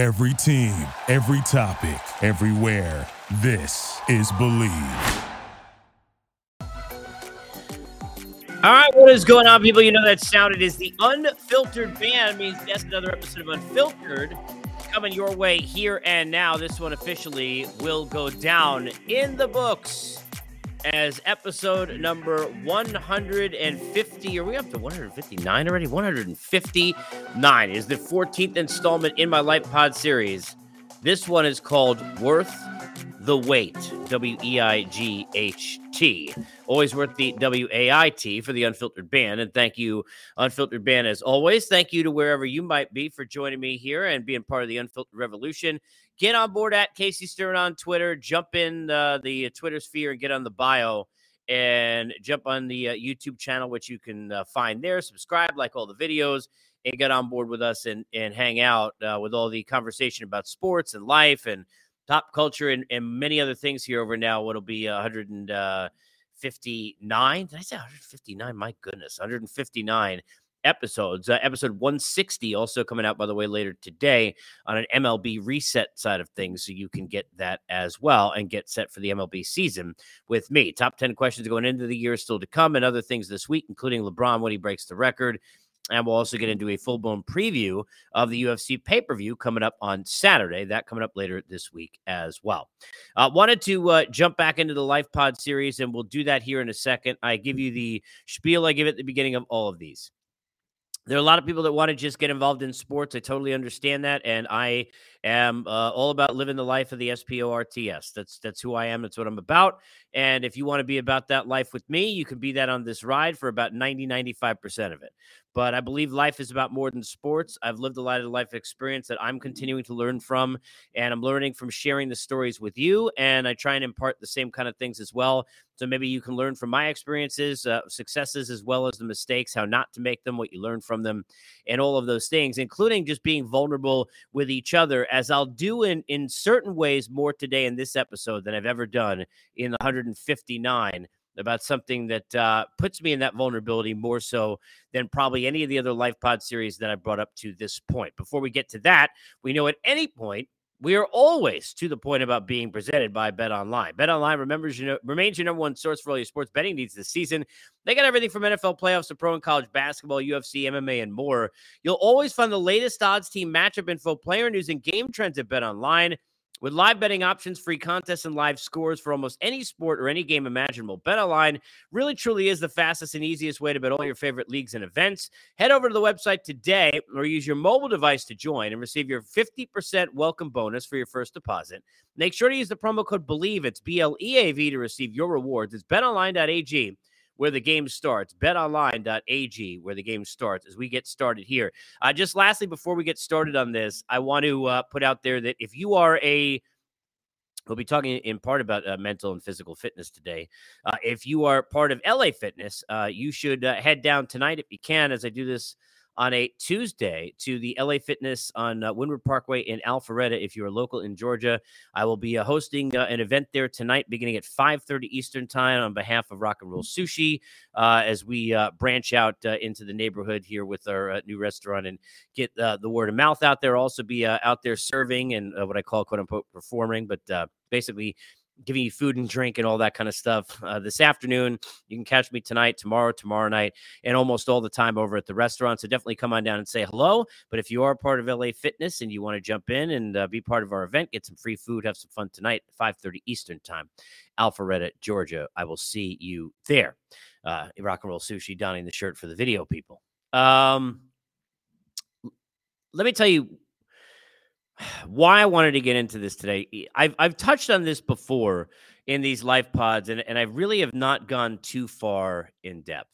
Every team, every topic, everywhere. This is Bleav. All right, what is going on, people? You know that sound. It is the unfiltered band. It means that's another episode of Unfiltered coming your way here and now. This one officially will go down in the books as episode number 150. Are we up to 159 already? 159 is the 14th installment in my Life Pod series. This one is called Worth the Wait. W E I G H T. Always worth the W A I T for the Unfiltered Band. And thank you, Unfiltered Band, as always. Thank you to wherever you might be for joining me here and being part of the Unfiltered Revolution. Get on board at Casey Stern on Twitter. Jump in uh, the Twitter sphere and get on the bio and jump on the uh, YouTube channel, which you can uh, find there. Subscribe, like all the videos, and get on board with us and, and hang out uh, with all the conversation about sports and life and pop culture and, and many other things here over now. What'll be 159? Did I say 159? My goodness, 159 episodes. Uh, episode 160 also coming out, by the way, later today on an MLB reset side of things. So you can get that as well and get set for the MLB season with me. Top 10 questions going into the year still to come and other things this week, including LeBron when he breaks the record. And we'll also get into a full blown preview of the UFC pay per view coming up on Saturday. That coming up later this week as well. Uh, wanted to uh, jump back into the Life Pod series, and we'll do that here in a second. I give you the spiel I give at the beginning of all of these. There are a lot of people that want to just get involved in sports. I totally understand that, and I am uh, all about living the life of the SPORTS. That's that's who I am. That's what I'm about. And if you want to be about that life with me, you can be that on this ride for about 90, 95% of it. But I believe life is about more than sports. I've lived a lot of life experience that I'm continuing to learn from, and I'm learning from sharing the stories with you. And I try and impart the same kind of things as well. So maybe you can learn from my experiences, uh, successes, as well as the mistakes, how not to make them, what you learn from them, and all of those things, including just being vulnerable with each other, as I'll do in, in certain ways more today in this episode than I've ever done in 159 about something that uh, puts me in that vulnerability more so than probably any of the other Life Pod series that I brought up to this point. Before we get to that, we know at any point we are always to the point about being presented by Bet Online. Bet Online remembers you know, remains your number one source for all your sports betting needs this season. They got everything from NFL playoffs to pro and college basketball, UFC, MMA, and more. You'll always find the latest odds, team matchup info, player news, and game trends at Bet Online. With live betting options, free contests, and live scores for almost any sport or any game imaginable, BetOnline really truly is the fastest and easiest way to bet all your favorite leagues and events. Head over to the website today or use your mobile device to join and receive your 50% welcome bonus for your first deposit. Make sure to use the promo code BLEAV, it's B L E A V, to receive your rewards. It's betonline.ag where the game starts. BetOnline.ag, where the game starts as we get started here. Uh, just lastly, before we get started on this, I want to uh, put out there that if you are a We'll be talking in part about uh, mental and physical fitness today. Uh, if you are part of LA Fitness, uh, you should uh, head down tonight if you can, as I do this on a Tuesday to the LA Fitness on uh, Windward Parkway in Alpharetta. If you are local in Georgia, I will be uh, hosting uh, an event there tonight, beginning at 5:30 Eastern Time, on behalf of Rock and Roll Sushi, uh, as we uh, branch out uh, into the neighborhood here with our new restaurant and get the word of mouth out there. Also, be out there serving and what I call "quote unquote" performing, but basically giving you food and drink and all that kind of stuff uh, this afternoon. You can catch me tonight, tomorrow, tomorrow night, and almost all the time over at the restaurant. So definitely come on down and say hello. But if you are part of LA Fitness and you want to jump in and uh, be part of our event, get some free food, have some fun tonight, 5:30 Eastern Time, Alpharetta, Georgia. I will see you there. Uh, rock and roll sushi, donning the shirt for the video people. Um, let me tell you why I wanted to get into this today. I've I've touched on this before in these life pods, and, and I really have not gone too far in depth.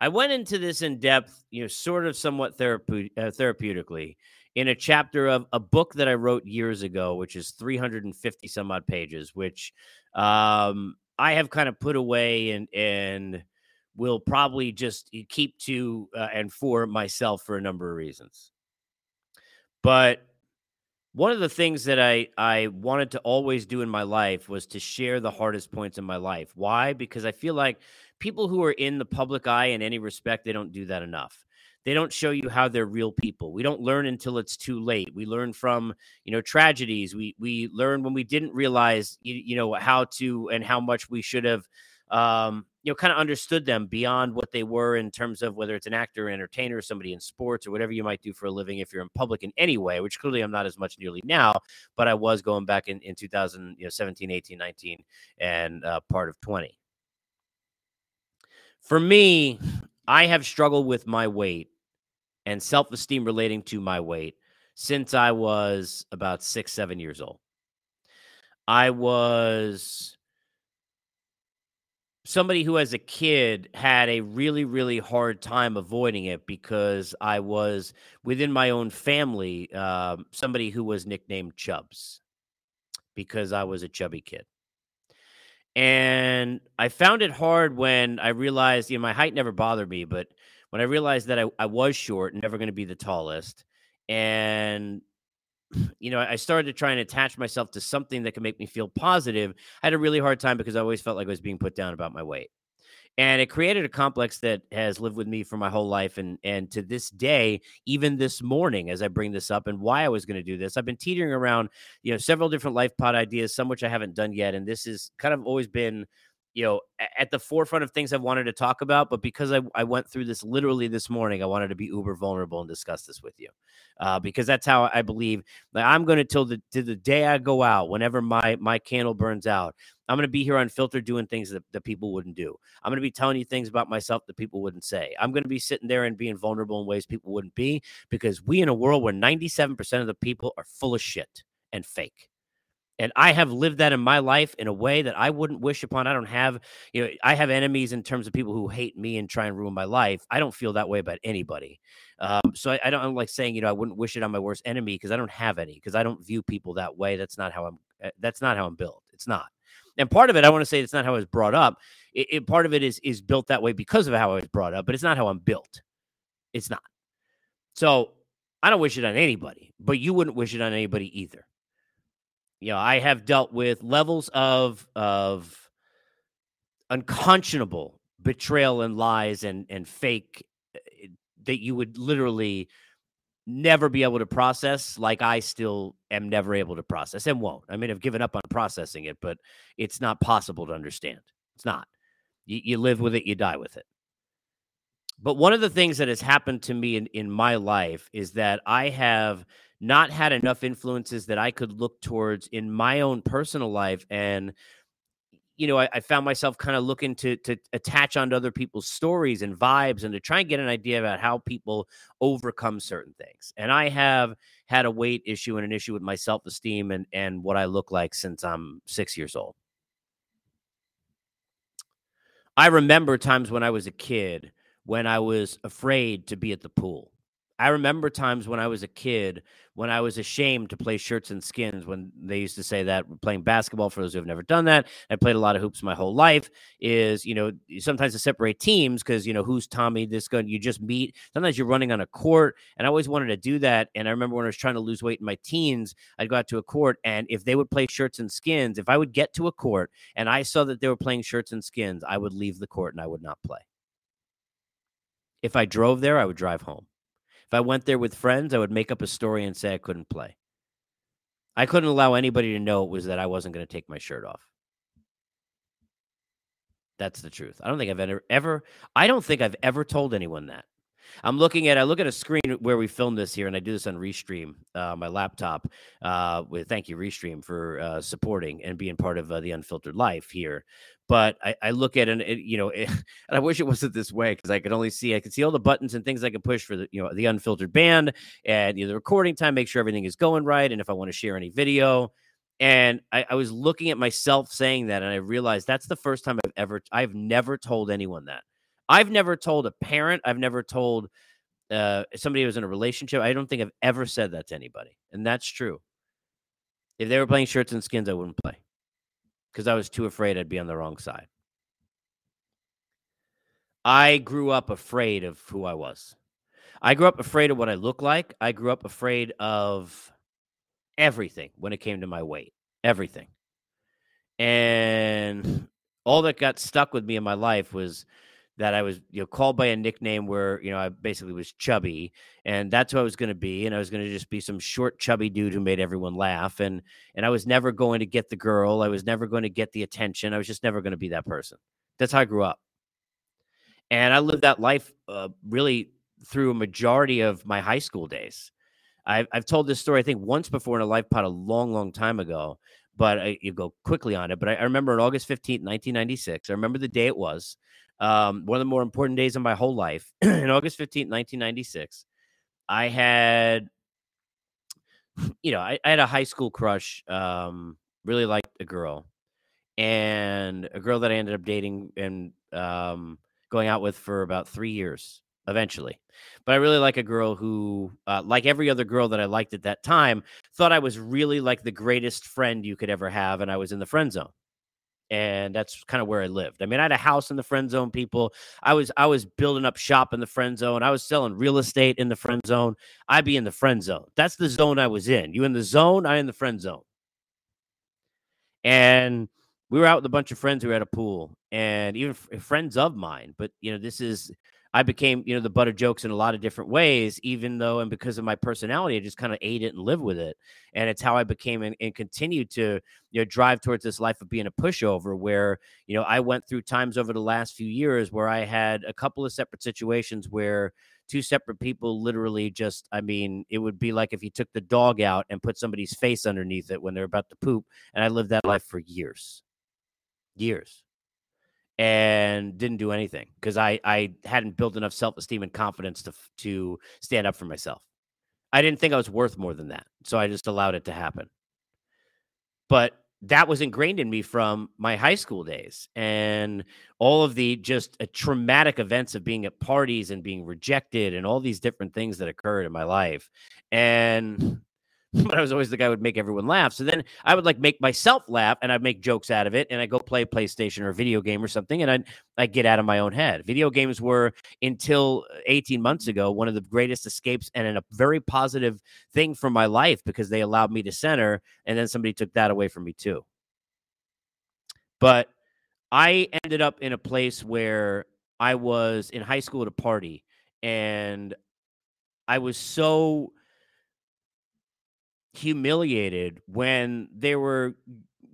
I went into this in depth, you know, sort of somewhat therape- uh, therapeutically in a chapter of a book that I wrote years ago, which is 350 some odd pages, which um, I have kind of put away and and will probably just keep to uh, and for myself for a number of reasons. But one of the things that I I wanted to always do in my life was to share the hardest points in my life. Why? Because I feel like people who are in the public eye in any respect, they don't do that enough. they don't show you how they're real people. We don't learn until it's too late. We learn from, you know, tragedies. We we learn when we didn't realize you, you know how to and how much we should have um, you know, kind of understood them beyond what they were in terms of whether it's an actor, entertainer, somebody in sports, or whatever you might do for a living if you're in public in any way, which clearly I'm not as much nearly now, but I was going back in, in 2017, 18, 19, and uh, part of 20. For me, I have struggled with my weight and self esteem relating to my weight since I was about six, seven years old. I was somebody who, as a kid, had a really, really hard time avoiding it because I was within my own family, um, somebody who was nicknamed Chubs because I was a chubby kid. And I found it hard when I realized, you know, my height never bothered me, but when I realized that I, I was short, never going to be the tallest, and you know, I started to try and attach myself to something that could make me feel positive. I had a really hard time because I always felt like I was being put down about my weight and it created a complex that has lived with me for my whole life and and to this day even this morning as i bring this up and why i was going to do this i've been teetering around you know several different life pod ideas some which i haven't done yet and this has kind of always been you know at the forefront of things i've wanted to talk about but because i, I went through this literally this morning i wanted to be uber vulnerable and discuss this with you uh, because that's how i believe that i'm going to till the to the day i go out whenever my my candle burns out I'm going to be here on filter doing things that, that people wouldn't do. I'm going to be telling you things about myself that people wouldn't say. I'm going to be sitting there and being vulnerable in ways people wouldn't be because we in a world where 97% of the people are full of shit and fake. And I have lived that in my life in a way that I wouldn't wish upon. I don't have, you know, I have enemies in terms of people who hate me and try and ruin my life. I don't feel that way about anybody. Um, so I, I don't I'm like saying, you know, I wouldn't wish it on my worst enemy because I don't have any because I don't view people that way. That's not how I'm. Eh, that's not how I'm built. It's not. And part of it, I want to say it's not how I was brought up. It, it, part of it is is built that way because of how I was brought up, but it's not how I'm built. It's not. So I don't wish it on anybody, but you wouldn't wish it on anybody either. You know, I have dealt with levels of of unconscionable betrayal and lies and and fake eh, that you would literally never be able to process like I still am never able to process and won't. I mean, I've given up on processing it, but it's not possible to understand. It's not. You, you live with it, you die with it. But one of the things that has happened to me in, in my life is that I have not had enough influences that I could look towards in my own personal life and you know, I, I, found myself kind of looking to to attach onto other people's stories and vibes and to try and get an idea about how people overcome certain things. And I have had a weight issue and an issue with my self esteem and and what I look like since I'm six years old. I remember times when I was a kid when I was afraid to be at the pool. I remember times when I was a kid when I was ashamed to play shirts and skins when they used to say that playing basketball for those who have never done that. I played a lot of hoops my whole life is, you know, sometimes to separate teams because, you know, who's Tommy, this gun, you just meet. Sometimes you're running on a court. And I always wanted to do that. And I remember when I was trying to lose weight in my teens, I'd go out to a court and if they would play shirts and skins, if I would get to a court and I saw that they were playing shirts and skins, I would leave the court and I would not play. If I drove there, I would drive home. If I went there with friends, I would make up a story and say I couldn't play. I couldn't allow anybody to know it was that I wasn't going to take my shirt off. That's the truth. I don't think I've ever ever I don't think I've ever told anyone that. I'm looking at I look at a screen where we filmed this here, and I do this on Restream, uh, my laptop. Uh, with thank you Restream for uh, supporting and being part of uh, the Unfiltered Life here. But I, I look at and it, you know, it, and I wish it wasn't this way because I could only see I could see all the buttons and things I could push for the you know the Unfiltered band and you know, the recording time, make sure everything is going right, and if I want to share any video. And I, I was looking at myself saying that, and I realized that's the first time I've ever I've never told anyone that. I've never told a parent, I've never told uh, somebody who was in a relationship. I don't think I've ever said that to anybody. And that's true. If they were playing shirts and skins, I wouldn't play because I was too afraid I'd be on the wrong side. I grew up afraid of who I was. I grew up afraid of what I look like. I grew up afraid of everything when it came to my weight, everything. And all that got stuck with me in my life was that I was you know called by a nickname where you know I basically was chubby, and that's who I was going to be, and I was going to just be some short, chubby dude who made everyone laugh, and and I was never going to get the girl, I was never going to get the attention, I was just never going to be that person. That's how I grew up, and I lived that life uh, really through a majority of my high school days. I've I've told this story I think once before in a life pod a long, long time ago, but I, you go quickly on it. But I, I remember on August fifteenth, nineteen ninety six. I remember the day it was um, one of the more important days of my whole life. in August 15th, 1996, I had, you know, I, I, had a high school crush, um, really liked a girl, and a girl that I ended up dating and um, going out with for about three years eventually. But I really like a girl who, uh, like every other girl that I liked at that time, thought I was really like the greatest friend you could ever have, and I was in the friend zone and that's kind of where I lived. I mean, I had a house in the friend zone. People, I was I was building up shop in the friend zone. I was selling real estate in the friend zone. I'd be in the friend zone. That's the zone I was in. You in the zone? I in the friend zone. And we were out with a bunch of friends who were at a pool, and even friends of mine. But you know, this is I became, you know, the butt of jokes in a lot of different ways, even though, and because of my personality, I just kind of ate it and live with it. And it's how I became and, and continued to, you know, drive towards this life of being a pushover where, you know, I went through times over the last few years where I had a couple of separate situations where two separate people literally just, I mean, it would be like if you took the dog out and put somebody's face underneath it when they're about to poop. And I lived that life for years, years and didn't do anything because I I hadn't built enough self esteem and confidence to to stand up for myself. I didn't think I was worth more than that, so I just allowed it to happen. But that was ingrained in me from my high school days and all of the just uh, traumatic events of being at parties and being rejected and all these different things that occurred in my life. And but I was always the guy who would make everyone laugh. So then I would like make myself laugh and I'd make jokes out of it and I go play PlayStation or a video game or something and I'd, I'd get out of my own head. Video games were until uh, 18 months ago one of the greatest escapes and a very positive thing for my life because they allowed me to center and then somebody took that away from me too. But I ended up in a place where I was in high school at a party and I was so humiliated when there were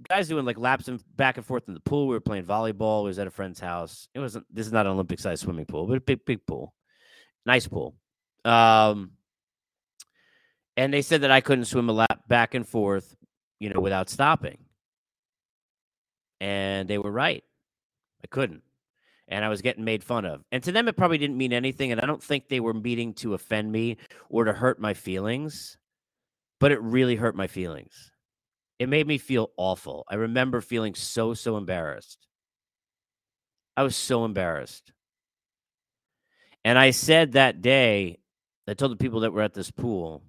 guys doing like laps and back and forth in the pool. We were playing volleyball. It was at a friend's house. It wasn't. This is not an Olympic sized swimming pool, but a big, big pool, nice pool. Um, and they said that I couldn't swim a lap back and forth, you know, without stopping. And they were right. I couldn't. And I was getting made fun of. And to them, it probably didn't mean anything. And I don't think they were meaning to offend me or to hurt my feelings but it really hurt my feelings. It made me feel awful. I remember feeling so, so embarrassed. I was so embarrassed. And I said that day, I told the people that were at this pool,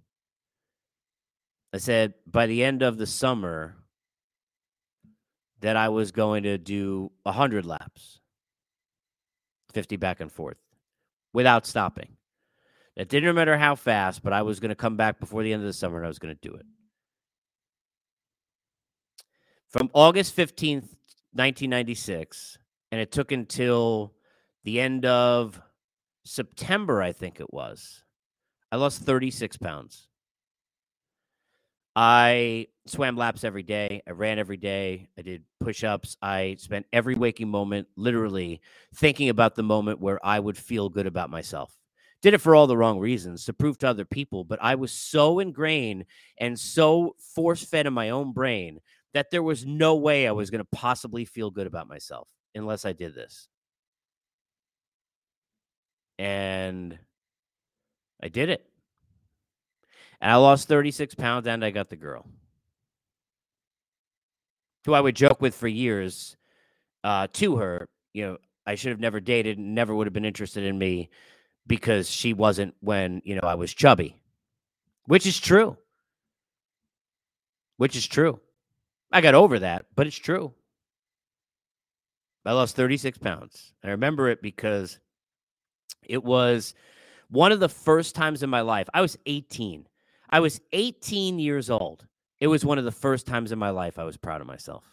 I said, by the end of the summer, that I was going to do 100 laps, 50 back and forth without stopping. It didn't matter how fast, but I was going to come back before the end of the summer and I was going to do it. From August 15th, 1996, and it took until the end of September, I think it was, I lost 36 pounds. I swam laps every day. I ran every day. I did push ups. I spent every waking moment literally thinking about the moment where I would feel good about myself did it for all the wrong reasons to prove to other people. But I was so ingrained and so force fed in my own brain that there was no way I was going to possibly feel good about myself unless I did this. And I did it. And I lost 36 pounds and I got the girl who I would joke with for years uh, to her. You know, I should have never dated, never would have been interested in me because she wasn't when, you know, I was chubby, which is true. Which is true. I got over that, but it's true. I lost 36 pounds. I remember it because it was one of the first times in my life. I was 18. I was 18 years old. It was one of the first times in my life I was proud of myself.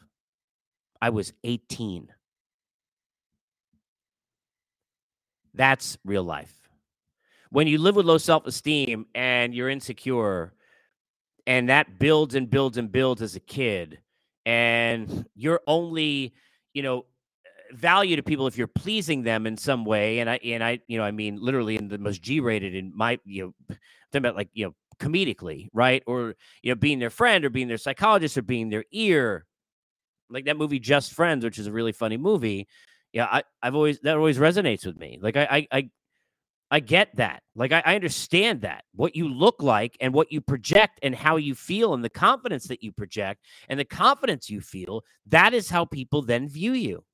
I was 18. That's real life. When you live with low self esteem and you're insecure, and that builds and builds and builds as a kid, and you're only, you know, value to people if you're pleasing them in some way. And I and I, you know, I mean literally in the most G rated in my, you know, talking about like, you know, comedically, right? Or, you know, being their friend or being their psychologist or being their ear. Like that movie Just Friends, which is a really funny movie. Yeah, I, I've always that always resonates with me. Like I I I, I get that. Like I, I understand that. What you look like and what you project and how you feel and the confidence that you project and the confidence you feel, that is how people then view you.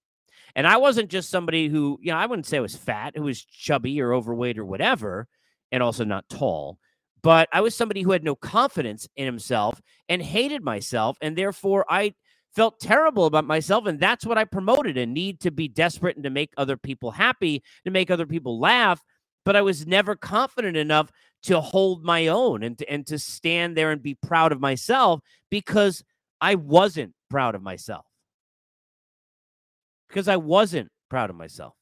And I wasn't just somebody who, you know, I wouldn't say I was fat, who was chubby or overweight or whatever, and also not tall. But I was somebody who had no confidence in himself and hated myself. And therefore, I felt terrible about myself. And that's what I promoted a need to be desperate and to make other people happy, to make other people laugh. But I was never confident enough to hold my own and to, and to stand there and be proud of myself because I wasn't proud of myself because I wasn't proud of myself.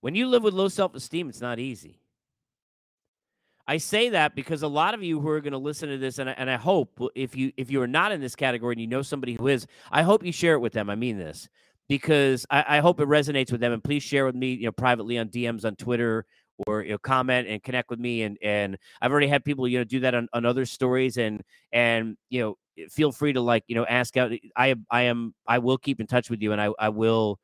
When you live with low self esteem, it's not easy. I say that because a lot of you who are going to listen to this, and I, and I hope if you if you are not in this category and you know somebody who is, I hope you share it with them. I mean this because I, I hope it resonates with them, and please share with me, you know, privately on DMs on Twitter or you know, comment and connect with me. And and I've already had people you know do that on, on other stories, and and you know feel free to like you know ask out eh, i i am i will keep in touch with you and i i will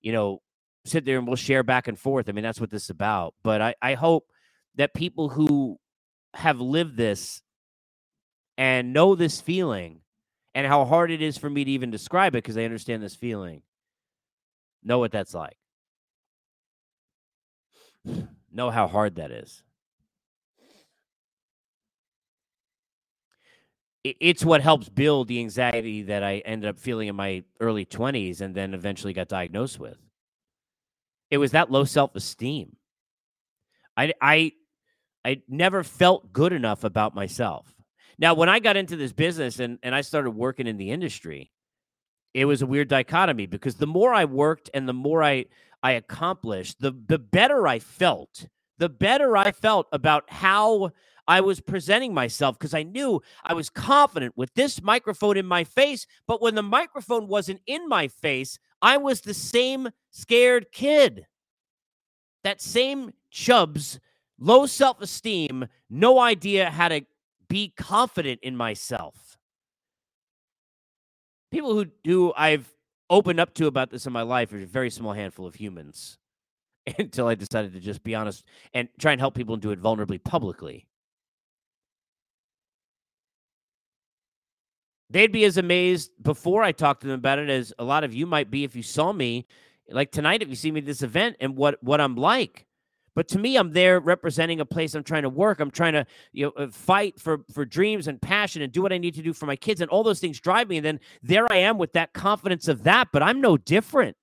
you know sit there and we'll share back and forth i mean that's what this is about but i i hope that people who have lived this and know this feeling and how hard it is for me to even describe it because I understand this feeling know what that's like know how hard that is it's what helps build the anxiety that I ended up feeling in my early 20s and then eventually got diagnosed with. It was that low self-esteem. I I I never felt good enough about myself. Now, when I got into this business and, and I started working in the industry, it was a weird dichotomy because the more I worked and the more I I accomplished, the the better I felt. The better I felt about how I was presenting myself because I knew I was confident with this microphone in my face. But when the microphone wasn't in my face, I was the same scared kid. That same Chubbs, low self esteem, no idea how to be confident in myself. People who, who I've opened up to about this in my life are a very small handful of humans until I decided to just be honest and try and help people and do it vulnerably publicly. They'd be as amazed before I talked to them about it as a lot of you might be if you saw me, like tonight, if you see me at this event and what what I'm like. But to me, I'm there representing a place I'm trying to work. I'm trying to, you know, uh, fight for for dreams and passion and do what I need to do for my kids, and all those things drive me. And then there I am with that confidence of that, but I'm no different.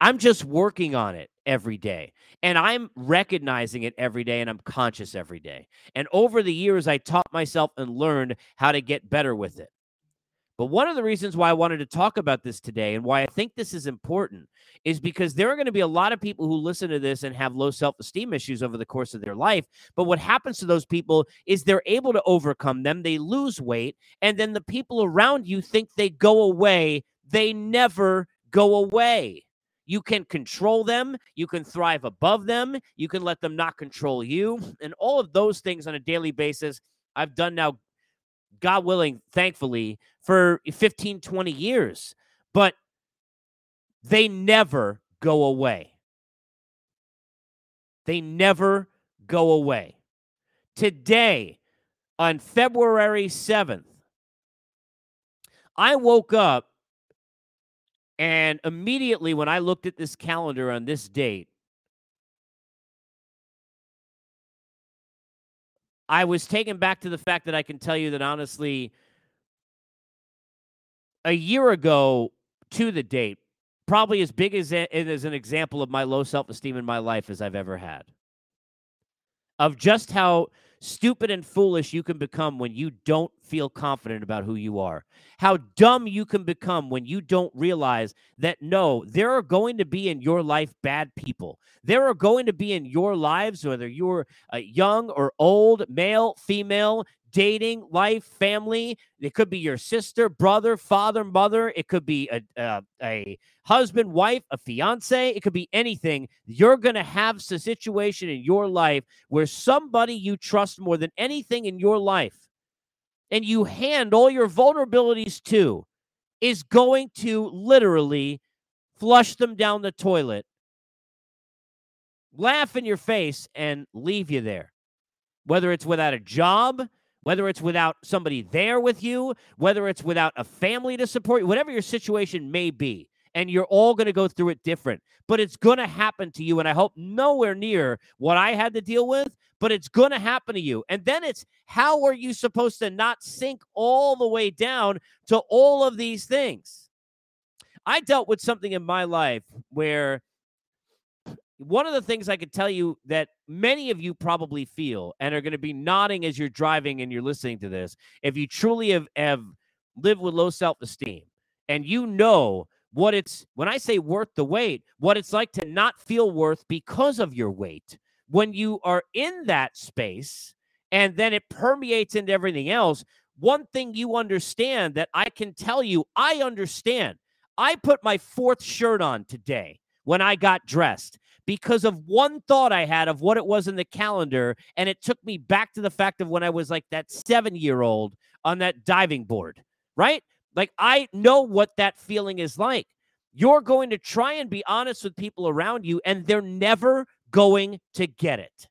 I'm just working on it every day. And I'm recognizing it every day and I'm conscious every day. And over the years, I taught myself and learned how to get better with it. But one of the reasons why I wanted to talk about this today and why I think this is important is because there are going to be a lot of people who listen to this and have low self esteem issues over the course of their life. But what happens to those people is they're able to overcome them, they lose weight, and then the people around you think they go away. They never go away. You can control them. You can thrive above them. You can let them not control you. And all of those things on a daily basis, I've done now, God willing, thankfully, for 15, 20 years. But they never go away. They never go away. Today, on February 7th, I woke up and immediately when I looked at this calendar on this date, I was taken back to the fact that I can tell you that honestly, a year ago to the date, probably as big as, as an example of my low self esteem in my life as I've ever had. Of just how stupid and foolish you can become when you don't feel confident about who you are. How dumb you can become when you don't realize that no, there are going to be in your life bad people. There are going to be in your lives, whether you're uh, young or old, male, female, dating, life, family. It could be your sister, brother, father, mother. It could be a, a, a husband, wife, a fiance. It could be anything. You're going to have a situation in your life where somebody you trust more than anything in your life and you hand all your vulnerabilities to is going to literally flush them down the toilet, laugh in your face, and leave you there. Whether it's without a job, whether it's without somebody there with you, whether it's without a family to support you, whatever your situation may be. And you're all going to go through it different, but it's going to happen to you. And I hope nowhere near what I had to deal with, but it's going to happen to you. And then it's how are you supposed to not sink all the way down to all of these things? I dealt with something in my life where one of the things I could tell you that many of you probably feel and are going to be nodding as you're driving and you're listening to this, if you truly have, have lived with low self esteem and you know what it's, when I say worth the wait, what it's like to not feel worth because of your weight. When you are in that space and then it permeates into everything else, one thing you understand that I can tell you, I understand. I put my fourth shirt on today when I got dressed because of one thought I had of what it was in the calendar. And it took me back to the fact of when I was like that seven year old on that diving board, right? Like I know what that feeling is like. You're going to try and be honest with people around you, and they're never going to get it.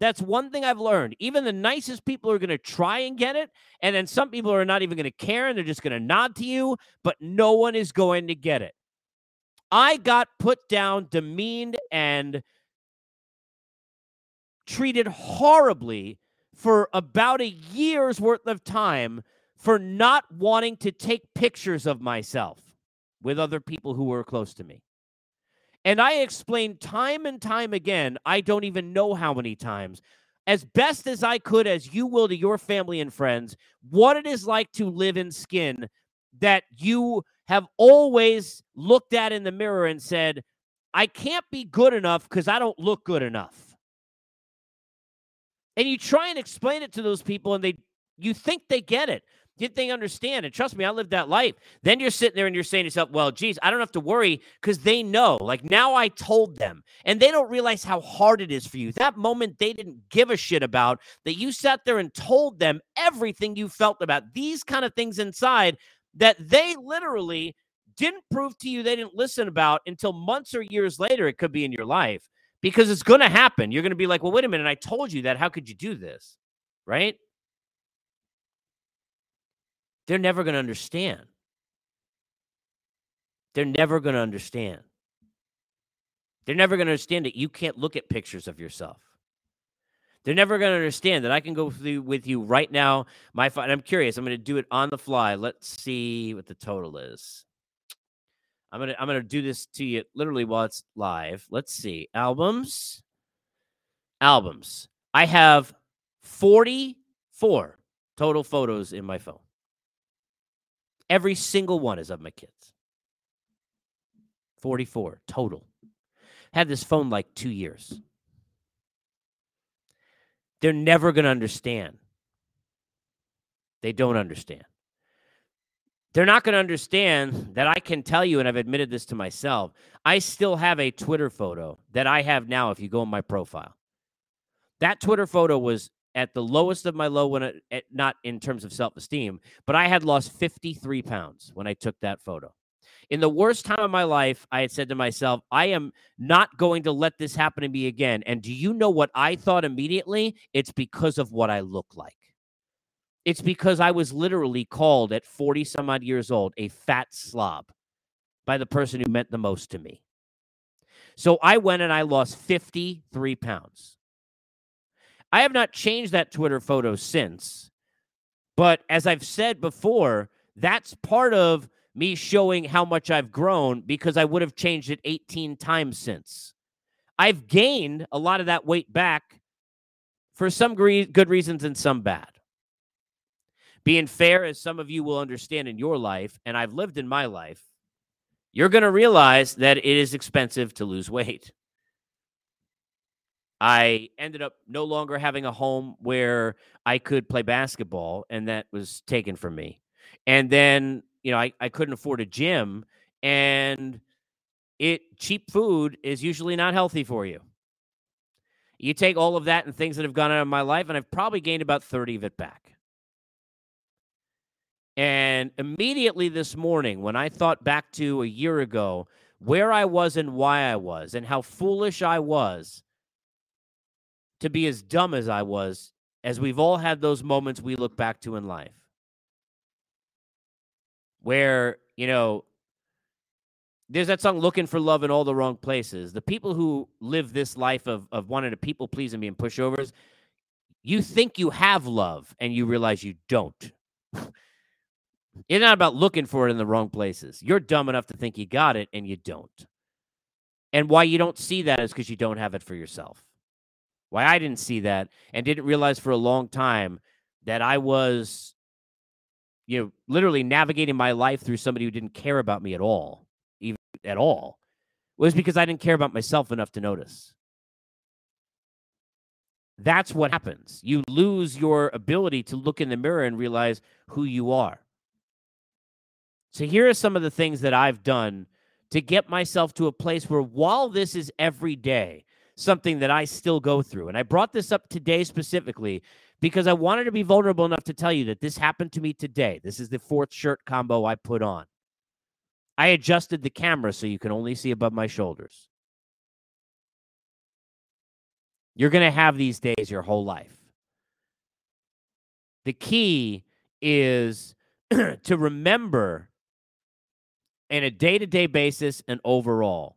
That's one thing I've learned. Even the nicest people are going to try and get it. And then some people are not even going to care and they're just going to nod to you, but no one is going to get it. I got put down, demeaned, and treated horribly for about a year's worth of time for not wanting to take pictures of myself with other people who were close to me. And I explained time and time again, I don't even know how many times, as best as I could, as you will to your family and friends, what it is like to live in skin that you have always looked at in the mirror and said, I can't be good enough because I don't look good enough. And you try and explain it to those people, and they you think they get it. Did they understand? And trust me, I lived that life. Then you're sitting there and you're saying to yourself, well, geez, I don't have to worry because they know. Like now I told them. And they don't realize how hard it is for you. That moment they didn't give a shit about that you sat there and told them everything you felt about these kind of things inside that they literally didn't prove to you they didn't listen about until months or years later it could be in your life because it's going to happen. You're going to be like well wait a minute i told you that. How could you do this? Right? They're never going to understand. They're never going to understand. They're never going to understand that you can't look at pictures of yourself they're never going to understand that I can go through with you right now. My and I'm curious. I'm going to do it on the fly. Let's see what the total is. I'm gonna I'm gonna do this to you literally while it's live. Let's see albums. Albums. I have 44 total photos in my phone. Every single one is of my kids. 44 total. Had this phone like two years. They're never going to understand. They don't understand. They're not going to understand that I can tell you, and I've admitted this to myself, I still have a Twitter photo that I have now if you go on my profile. That Twitter photo was at the lowest of my low when it, not in terms of self-esteem, but I had lost 53 pounds when I took that photo. In the worst time of my life, I had said to myself, I am not going to let this happen to me again. And do you know what I thought immediately? It's because of what I look like. It's because I was literally called at 40 some odd years old a fat slob by the person who meant the most to me. So I went and I lost 53 pounds. I have not changed that Twitter photo since. But as I've said before, that's part of me showing how much I've grown because I would have changed it 18 times since. I've gained a lot of that weight back for some good reasons and some bad. Being fair, as some of you will understand in your life, and I've lived in my life, you're going to realize that it is expensive to lose weight. I ended up no longer having a home where I could play basketball, and that was taken from me. And then, you know, I, I couldn't afford a gym, and it cheap food is usually not healthy for you. You take all of that and things that have gone out of my life, and I've probably gained about 30 of it back. And immediately this morning, when I thought back to a year ago, where I was and why I was, and how foolish I was to be as dumb as I was, as we've all had those moments we look back to in life. Where, you know, there's that song looking for love in all the wrong places. The people who live this life of, of wanting to people please and being pushovers you think you have love and you realize you don't. It's not about looking for it in the wrong places. You're dumb enough to think you got it and you don't. And why you don't see that is because you don't have it for yourself. Why i didn't see that and didn't realize for a long time that i was you know literally navigating my life through somebody who didn't care about me at all even at all was because I didn't care about myself enough to notice. That's what happens. You lose your ability to look in the mirror and realize who you are. So, here are some of the things that I've done to get myself to a place where, while this is every day, something that I still go through, and I brought this up today specifically because I wanted to be vulnerable enough to tell you that this happened to me today. This is the fourth shirt combo I put on. I adjusted the camera so you can only see above my shoulders. You're going to have these days your whole life. The key is to remember in a day to day basis and overall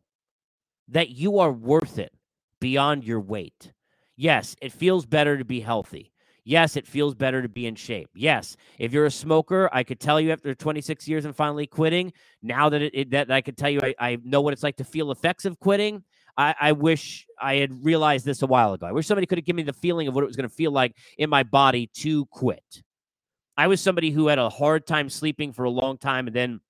that you are worth it beyond your weight. Yes, it feels better to be healthy. Yes, it feels better to be in shape. Yes, if you're a smoker, I could tell you after 26 years and finally quitting, now that it, it that I could tell you I, I know what it's like to feel effects of quitting. I, I, wish I had realized this a while ago. I wish somebody could have given me the feeling of what it was going to feel like in my body to quit. I was somebody who had a hard time sleeping for a long time and then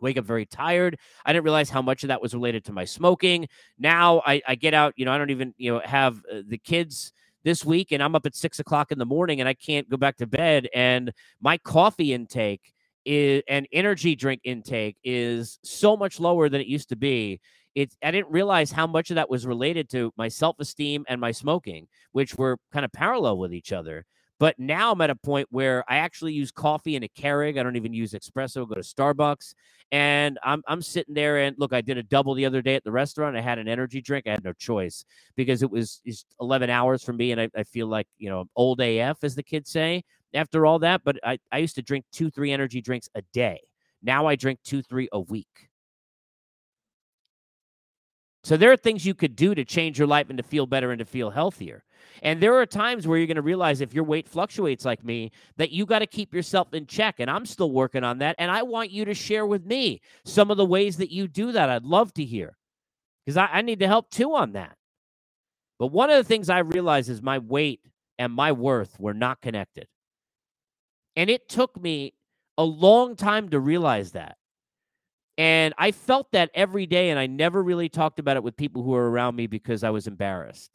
wake up very tired. I didn't realize how much of that was related to my smoking. Now I, I get out, you know, I don't even, you know, have uh, the kids this week and I'm up at six o'clock in the morning and I can't go back to bed. And my coffee intake is and energy drink intake is so much lower than it used to be. It's I didn't realize how much of that was related to my self-esteem and my smoking, which were kind of parallel with each other. But now I'm at a point where I actually use coffee in a Keurig. I don't even use espresso. Go to Starbucks, and I'm I'm sitting there and look. I did a double the other day at the restaurant. I had an energy drink. I had no choice because it was just 11 hours for me, and I, I feel like you know old AF, as the kids say. After all that, but I I used to drink two three energy drinks a day. Now I drink two three a week. So there are things you could do to change your life and to feel better and to feel healthier. And there are times where you're going to realize if your weight fluctuates like me, that you got to keep yourself in check. And I'm still working on that. And I want you to share with me some of the ways that you do that. I'd love to hear because I, I need to help too on that. But one of the things I realized is my weight and my worth were not connected. And it took me a long time to realize that. And I felt that every day, and I never really talked about it with people who were around me because I was embarrassed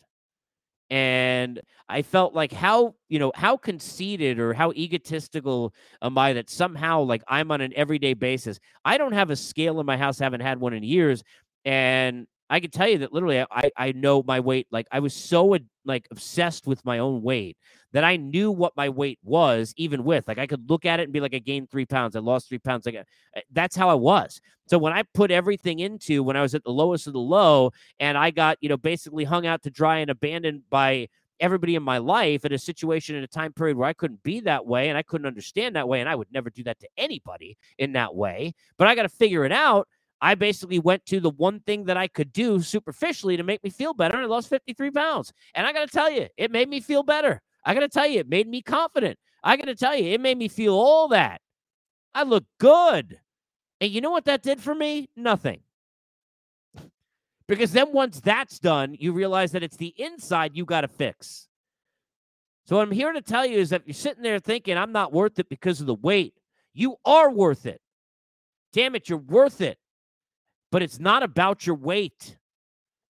and I felt like how you know how conceited or how egotistical am I that somehow like I'm on an everyday basis. I don't have a scale in my house, haven't had one in years, and I can tell you that literally I I know my weight. Like I was so like obsessed with my own weight that I knew what my weight was, even with like I could look at it and be like, I gained three pounds, I lost three pounds. Like uh, that's how I was. So when I put everything into when I was at the lowest of the low, and I got you know basically hung out to dry and abandoned by everybody in my life in a situation in a time period where I couldn't be that way and I couldn't understand that way, and I would never do that to anybody in that way. But I got to figure it out. I basically went to the one thing that I could do superficially to make me feel better, and I lost 53 pounds. And I got to tell you, it made me feel better. I got to tell you, it made me confident. I got to tell you, it made me feel all that. I look good. And you know what that did for me? Nothing. Because then once that's done, you realize that it's the inside you got to fix. So, what I'm here to tell you is that you're sitting there thinking, I'm not worth it because of the weight. You are worth it. Damn it, you're worth it. But it's not about your weight.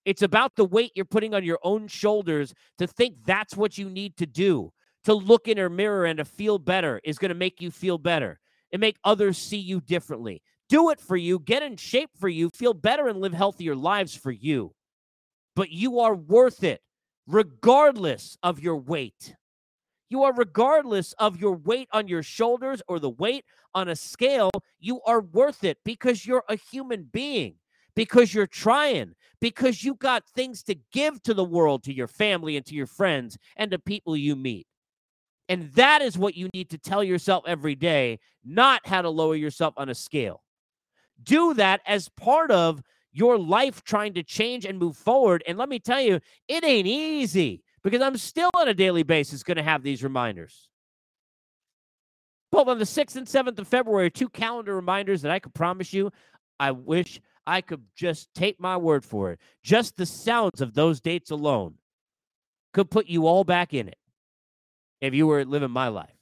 It's about the weight you're putting on your own shoulders to think that's what you need to do. To look in a mirror and to feel better is going to make you feel better and make others see you differently. Do it for you, get in shape for you, feel better, and live healthier lives for you. But you are worth it regardless of your weight. You are regardless of your weight on your shoulders or the weight on a scale. You are worth it because you're a human being, because you're trying, because you got things to give to the world, to your family, and to your friends, and to people you meet. And that is what you need to tell yourself every day, not how to lower yourself on a scale. Do that as part of your life trying to change and move forward. And let me tell you, it ain't easy because I'm still on a daily basis going to have these reminders. Both on the 6th and 7th of February, two calendar reminders that I could promise you, I wish I could just take my word for it. Just the sounds of those dates alone could put you all back in it if you were living my life.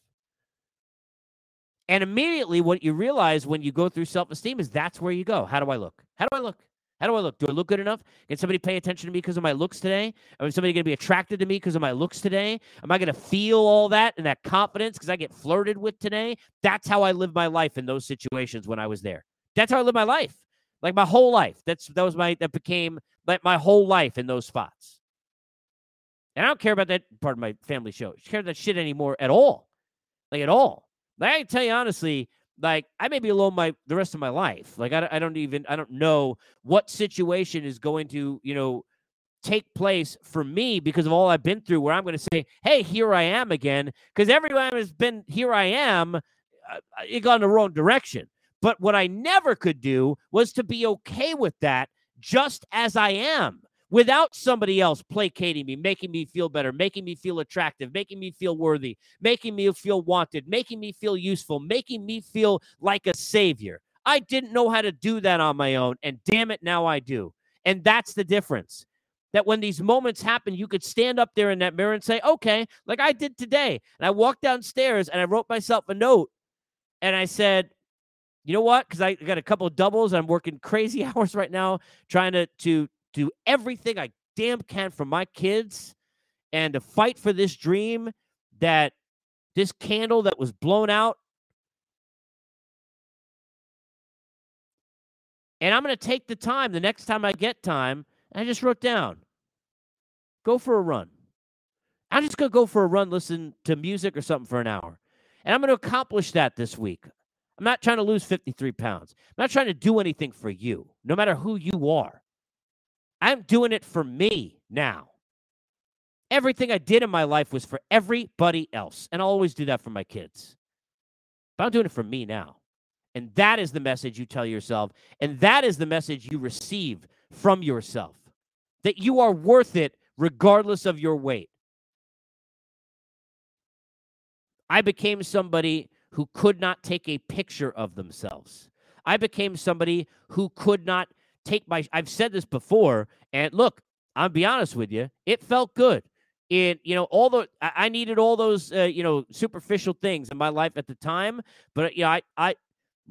And immediately, what you realize when you go through self esteem is that's where you go. How do I look? How do I look? How do I look? Do I look good enough? Can somebody pay attention to me because of my looks today? Is somebody going to be attracted to me because of my looks today? Am I going to feel all that and that confidence because I get flirted with today? That's how I live my life in those situations when I was there. That's how I live my life. Like my whole life. That's that was my that became like my whole life in those spots. And I don't care about that part of my family show. I care about that shit anymore at all. Like at all. Like I can tell you honestly, like I may be alone my the rest of my life. Like I, I don't even I don't know what situation is going to you know take place for me because of all I've been through. Where I'm going to say, "Hey, here I am again," because everyone has been here. I am. Uh, it got in the wrong direction. But what I never could do was to be okay with that, just as I am without somebody else placating me, making me feel better, making me feel attractive, making me feel worthy, making me feel wanted, making me feel useful, making me feel like a savior. I didn't know how to do that on my own, and damn it, now I do. And that's the difference. That when these moments happen, you could stand up there in that mirror and say, okay, like I did today. And I walked downstairs and I wrote myself a note and I said, you know what? Because I got a couple of doubles. I'm working crazy hours right now trying to to do everything I damn can for my kids and to fight for this dream that this candle that was blown out. And I'm going to take the time the next time I get time. I just wrote down go for a run. I'm just going to go for a run, listen to music or something for an hour. And I'm going to accomplish that this week. I'm not trying to lose 53 pounds. I'm not trying to do anything for you, no matter who you are. I'm doing it for me now. Everything I did in my life was for everybody else. And I'll always do that for my kids. But I'm doing it for me now. And that is the message you tell yourself. And that is the message you receive from yourself that you are worth it regardless of your weight. I became somebody who could not take a picture of themselves. I became somebody who could not take my I've said this before and look, I'll be honest with you, it felt good. It you know all the I needed all those uh, you know superficial things in my life at the time, but you know I I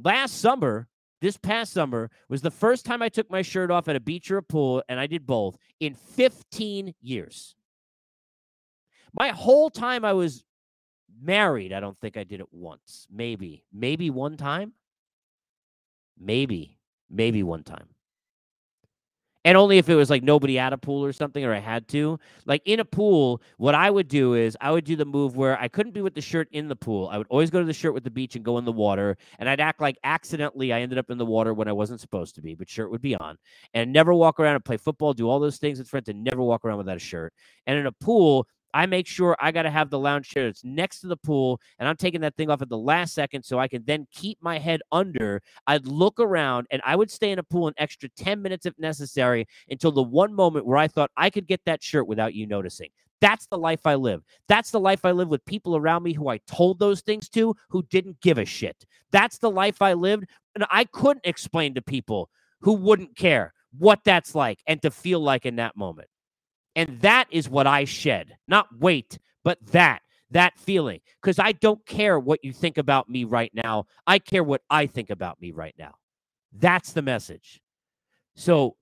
last summer this past summer was the first time I took my shirt off at a beach or a pool, and I did both in 15 years. My whole time I was married, I don't think I did it once. Maybe, maybe one time. Maybe, maybe one time and only if it was like nobody at a pool or something or I had to. Like in a pool, what I would do is I would do the move where I couldn't be with the shirt in the pool. I would always go to the shirt with the beach and go in the water, and I'd act like accidentally I ended up in the water when I wasn't supposed to be, but shirt would be on, and never walk around and play football, do all those things with friends, and never walk around without a shirt. And in a pool, I make sure I got to have the lounge chair that's next to the pool, and I'm taking that thing off at the last second so I can then keep my head under. I'd look around, and I would stay in a pool an extra 10 minutes if necessary until the one moment where I thought I could get that shirt without you noticing. That's the life I live. That's the life I live with people around me who I told those things to who didn't give a shit. That's the life I lived. And I couldn't explain to people who wouldn't care what that's like and to feel like in that moment. And that is what I shed. Not weight, but that. that feeling because I don't care what you think about me right now. I care what I think about me right now. That's the message. So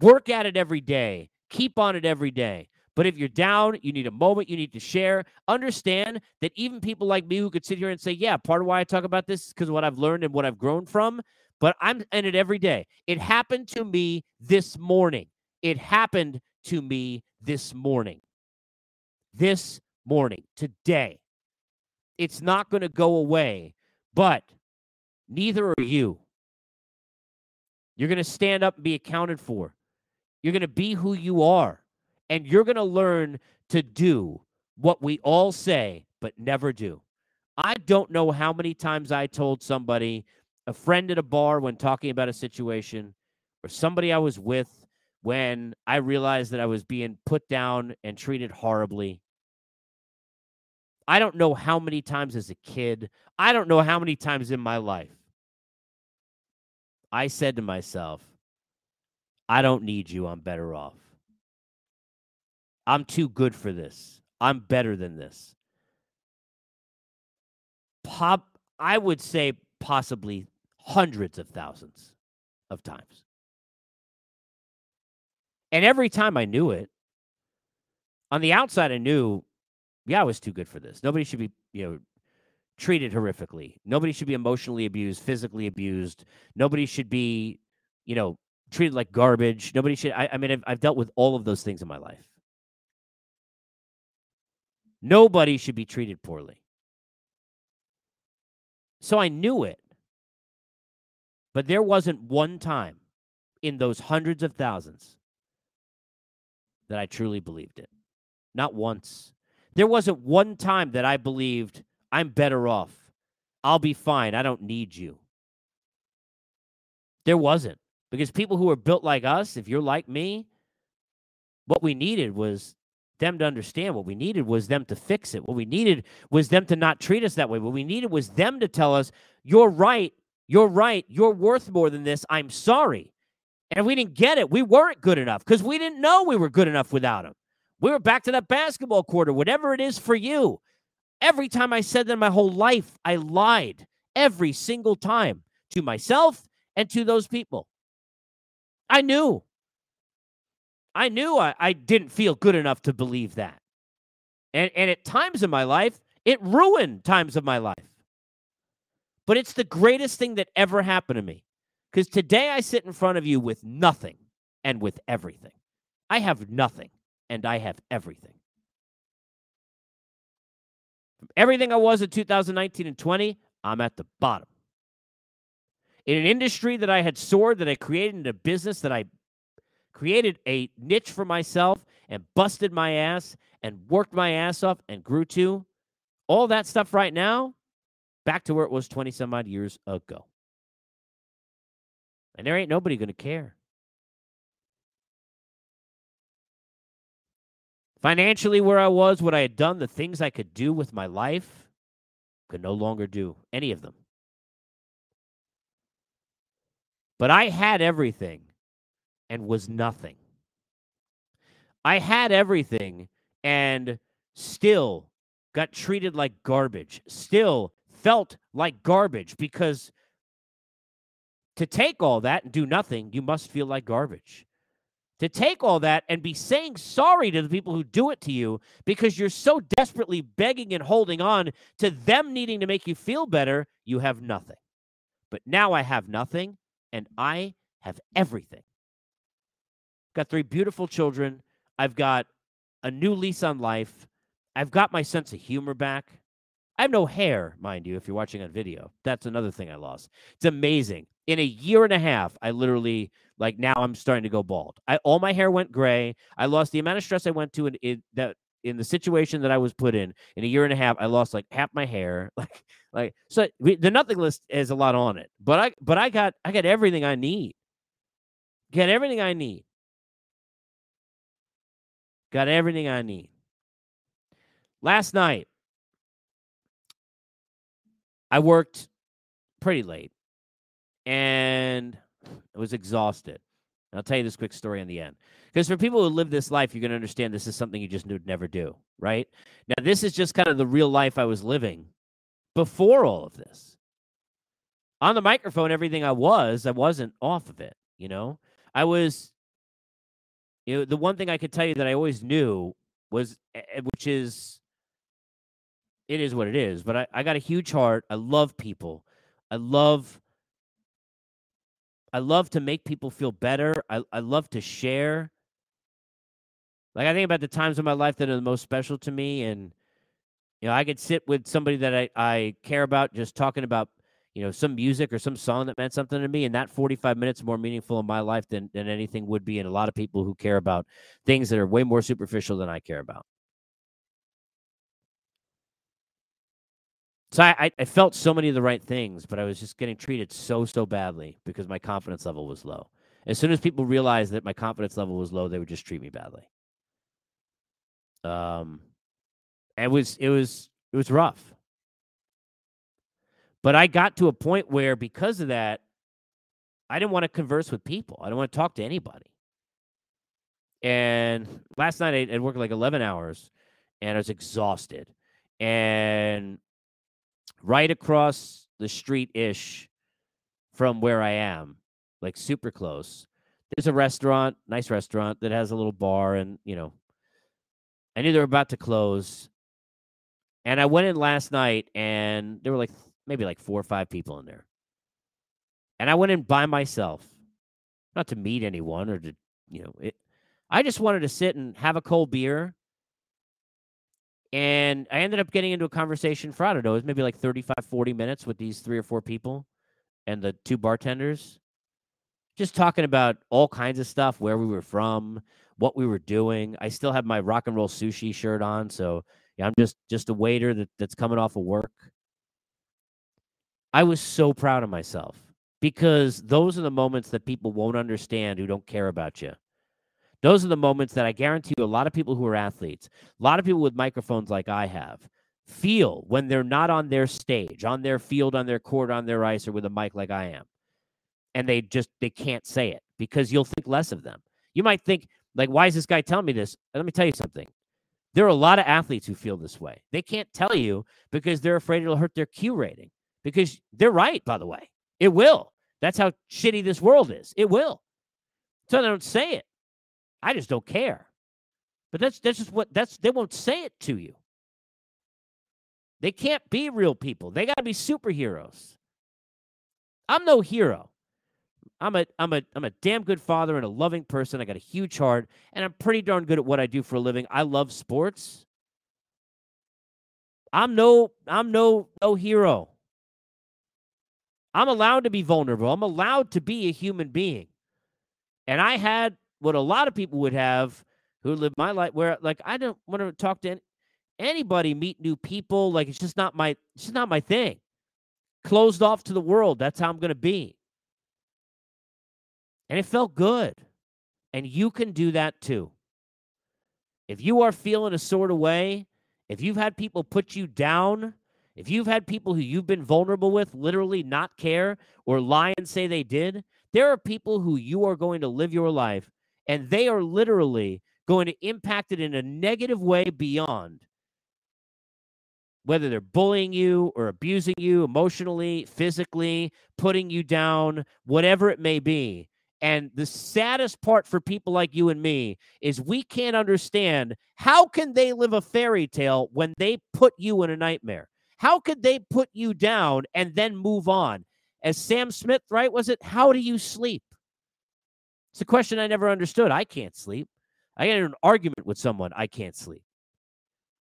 work at it every day, keep on it every day. But if you're down, you need a moment, you need to share. Understand that even people like me who could sit here and say, Yeah, part of why I talk about this is because of what I've learned and what I've grown from, but I'm in it every day. It happened to me this morning. It happened to me this morning. This morning, today. It's not going to go away, but neither are you. You're going to stand up and be accounted for. You're going to be who you are and you're going to learn to do what we all say but never do. I don't know how many times I told somebody, a friend at a bar when talking about a situation, or somebody I was with when I realized that I was being put down and treated horribly. I don't know how many times as a kid, I don't know how many times in my life. I said to myself, I don't need you. I'm better off. I'm too good for this. I'm better than this. Pop, I would say possibly hundreds of thousands of times. And every time I knew it, on the outside, I knew, yeah, I was too good for this. Nobody should be, you know, treated horrifically. Nobody should be emotionally abused, physically abused. Nobody should be, you know, treated like garbage. Nobody should. I, I mean, I've, I've dealt with all of those things in my life. Nobody should be treated poorly. So I knew it. But there wasn't one time in those hundreds of thousands that I truly believed it. Not once. There wasn't one time that I believed I'm better off. I'll be fine. I don't need you. There wasn't. Because people who are built like us, if you're like me, what we needed was them to understand. What we needed was them to fix it. What we needed was them to not treat us that way. What we needed was them to tell us, you're right. You're right. You're worth more than this. I'm sorry. And if we didn't get it, we weren't good enough because we didn't know we were good enough without him. We were back to that basketball quarter, whatever it is for you. Every time I said that in my whole life, I lied every single time to myself and to those people. I knew. I knew I, I didn't feel good enough to believe that. And, and at times in my life, it ruined times of my life. But it's the greatest thing that ever happened to me. Because today I sit in front of you with nothing and with everything. I have nothing and I have everything. Everything I was in 2019 and 20, I'm at the bottom. In an industry that I had soared, that I created a business that I created a niche for myself and busted my ass and worked my ass off and grew to. All that stuff right now, back to where it was 20 some odd years ago. And there ain't nobody going to care. Financially, where I was, what I had done, the things I could do with my life, could no longer do any of them. But I had everything and was nothing. I had everything and still got treated like garbage, still felt like garbage because to take all that and do nothing, you must feel like garbage. To take all that and be saying sorry to the people who do it to you because you're so desperately begging and holding on to them needing to make you feel better, you have nothing. But now I have nothing and I have everything. Got three beautiful children. I've got a new lease on life. I've got my sense of humor back. I have no hair, mind you, if you're watching on video. That's another thing I lost. It's amazing. In a year and a half, I literally like now I'm starting to go bald. I all my hair went gray. I lost the amount of stress I went to in, in that in the situation that I was put in in a year and a half. I lost like half my hair. Like like so we, the nothing list has a lot on it. But I but I got I got everything I need. Get everything I need. Got everything I need. Last night, I worked pretty late and I was exhausted. And I'll tell you this quick story in the end. Because for people who live this life, you're going to understand this is something you just would never do, right? Now, this is just kind of the real life I was living before all of this. On the microphone, everything I was, I wasn't off of it, you know? I was, you know, the one thing I could tell you that I always knew was, eh, eh, which is, it is what it is, but I, I got a huge heart. I love people. I love I love to make people feel better. I, I love to share. Like I think about the times in my life that are the most special to me, and you know, I could sit with somebody that I, I care about, just talking about you know some music or some song that meant something to me, and that forty five minutes more meaningful in my life than than anything would be in a lot of people who care about things that are way more superficial than I care about. So I, I felt so many of the right things, but I was just getting treated so, so badly because my confidence level was low. As soon as people realized that my confidence level was low, they would just treat me badly. Um, it was it was it was rough. But I got to a point where because of that, I didn't want to converse with people. I didn't want to talk to anybody. And last night I, I worked like 11 hours and I was exhausted. And right across the street ish from where I am, like super close. There's a restaurant, nice restaurant that has a little bar, and you know, I knew they were about to close. And I went in last night, and there were like maybe like four or five people in there. And I went in by myself, not to meet anyone or to, you know, it. I just wanted to sit and have a cold beer and I ended up getting into a conversation for, I don't know, it was maybe like 35, 40 minutes with these three or four people and the two bartenders. Just talking about all kinds of stuff, where we were from, what we were doing. I still have my rock and roll sushi shirt on, so yeah, I'm just just a waiter that, that's coming off of work. I was so proud of myself because those are the moments that people won't understand who don't care about you. Those are the moments that I guarantee you a lot of people who are athletes, a lot of people with microphones like I have, feel when they're not on their stage, on their field, on their court, on their ice, or with a mic like I am. And they just they can't say it because you'll think less of them. You might think, like, why is this guy telling me this? let me tell you something. There are a lot of athletes who feel this way. They can't tell you because they're afraid it'll hurt their Q rating. Because they're right, by the way. It will. That's how shitty this world is. It will. So they don't say it. I just don't care. But that's that's just what that's they won't say it to you. They can't be real people. They got to be superheroes. I'm no hero. I'm a I'm a I'm a damn good father and a loving person. I got a huge heart and I'm pretty darn good at what I do for a living. I love sports. I'm no I'm no no hero. I'm allowed to be vulnerable. I'm allowed to be a human being. And I had what a lot of people would have who live my life where like I don't want to talk to any, anybody, meet new people. Like it's just not my it's just not my thing. Closed off to the world. That's how I'm gonna be. And it felt good. And you can do that too. If you are feeling a sort of way, if you've had people put you down, if you've had people who you've been vulnerable with literally not care or lie and say they did, there are people who you are going to live your life and they are literally going to impact it in a negative way beyond whether they're bullying you or abusing you emotionally, physically, putting you down, whatever it may be. And the saddest part for people like you and me is we can't understand how can they live a fairy tale when they put you in a nightmare? How could they put you down and then move on? As Sam Smith, right? Was it how do you sleep? It's a question I never understood. I can't sleep. I get in an argument with someone, I can't sleep.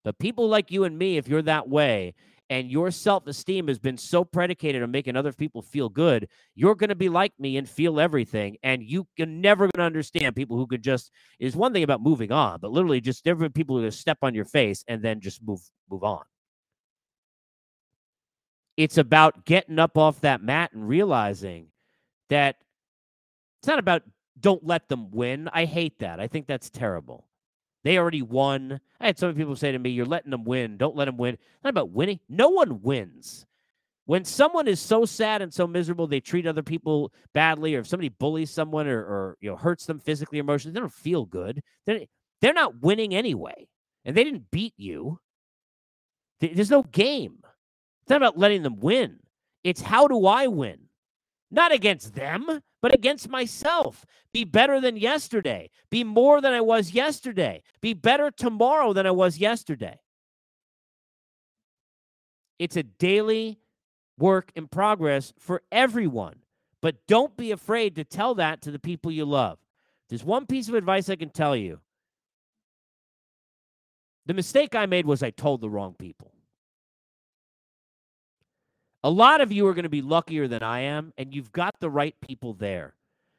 But people like you and me, if you're that way and your self esteem has been so predicated on making other people feel good, you're going to be like me and feel everything. And you can never going to understand people who could just, is one thing about moving on, but literally just different people who just step on your face and then just move, move on. It's about getting up off that mat and realizing that it's not about don't let them win. I hate that. I think that's terrible. They already won. I had some people say to me, You're letting them win. Don't let them win. Not about winning. No one wins. When someone is so sad and so miserable, they treat other people badly, or if somebody bullies someone or, or you know hurts them physically or emotionally, they don't feel good. They're, they're not winning anyway, and they didn't beat you. There's no game. It's not about letting them win. It's how do I win? Not against them, but against myself. Be better than yesterday. Be more than I was yesterday. Be better tomorrow than I was yesterday. It's a daily work in progress for everyone. But don't be afraid to tell that to the people you love. There's one piece of advice I can tell you. The mistake I made was I told the wrong people. A lot of you are going to be luckier than I am, and you've got the right people there.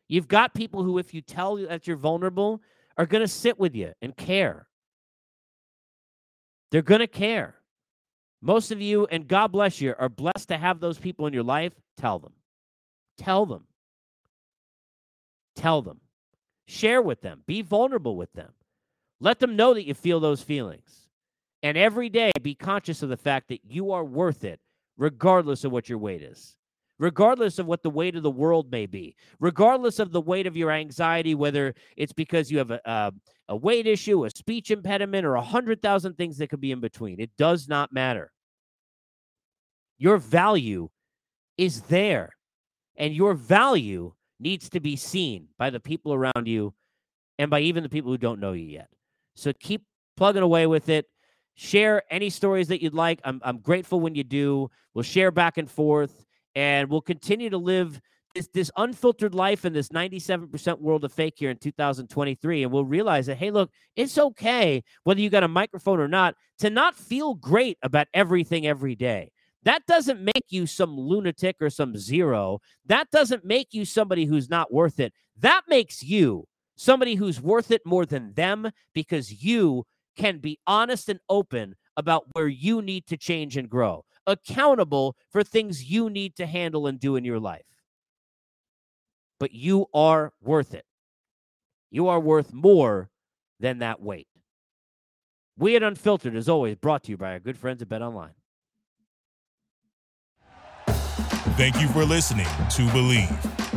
You've got people who, if you tell that you're vulnerable, are going to sit with you and care. They're going to care. Most of you, and God bless you, are blessed to have those people in your life. Tell them. Tell them. Tell them. Share with them. Be vulnerable with them. Let them know that you feel those feelings. And every day, be conscious of the fact that you are worth it, regardless of what your weight is, regardless of what the weight of the world may be, regardless of the weight of your anxiety, whether it's because you have a, a, a weight issue, a speech impediment, or a hundred thousand things that could be in between. It does not matter. Your value is there, and your value needs to be seen by the people around you and by even the people who don't know you yet. So keep plugging away with it. Share any stories that you'd like. I'm, I'm grateful when you do. We'll share back and forth, and we'll continue to live this, this unfiltered life in this 97% world of fake here in 2023. And we'll realize that, hey, look, it's okay, whether you got a microphone or not, to not feel great about everything every day. That doesn't make you some lunatic or some zero. That doesn't make you somebody who's not worth it. That makes you somebody who's worth it more than them because you can be honest and open about where you need to change and grow, accountable for things you need to handle and do in your life. But you are worth it. You are worth more than that weight. We at Unfiltered, is always, brought to you by our good friends at Bet Online. Thank you for listening to Bleav.